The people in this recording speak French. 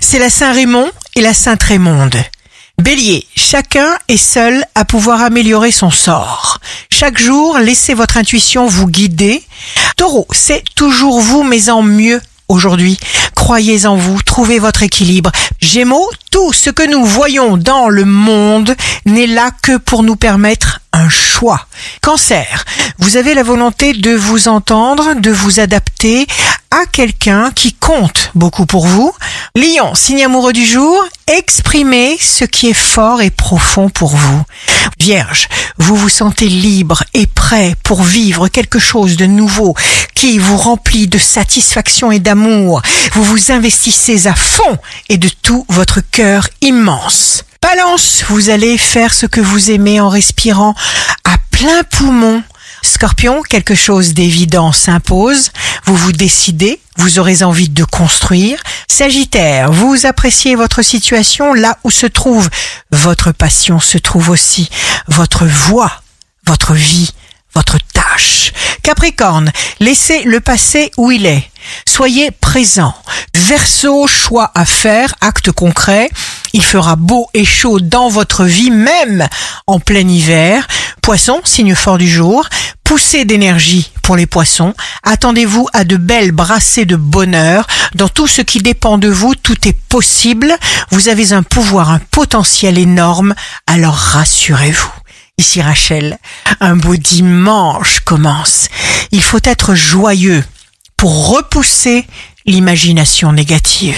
c'est la Saint-Raymond et la Sainte-Raymonde. Bélier, chacun est seul à pouvoir améliorer son sort. Chaque jour, laissez votre intuition vous guider. Taureau, c'est toujours vous, mais en mieux aujourd'hui. Croyez en vous, trouvez votre équilibre. Gémeaux, tout ce que nous voyons dans le monde n'est là que pour nous permettre un choix. Cancer, vous avez la volonté de vous entendre, de vous adapter à quelqu'un qui compte beaucoup pour vous. Lion, signe amoureux du jour, exprimez ce qui est fort et profond pour vous. Vierge, vous vous sentez libre et prêt pour vivre quelque chose de nouveau qui vous remplit de satisfaction et d'amour. Vous vous investissez à fond et de tout votre cœur immense. Balance, vous allez faire ce que vous aimez en respirant à plein poumon. Scorpion, quelque chose d'évident s'impose. Vous vous décidez, vous aurez envie de construire. Sagittaire, vous appréciez votre situation là où se trouve votre passion, se trouve aussi votre voix, votre vie, votre tâche. Capricorne, laissez le passé où il est. Soyez présent. Verseau, choix à faire, acte concret. Il fera beau et chaud dans votre vie, même en plein hiver. Poisson, signe fort du jour. Poussez d'énergie pour les poissons. Attendez-vous à de belles brassées de bonheur. Dans tout ce qui dépend de vous, tout est possible. Vous avez un pouvoir, un potentiel énorme. Alors rassurez-vous. Ici Rachel, un beau dimanche commence. Il faut être joyeux pour repousser l'imagination négative.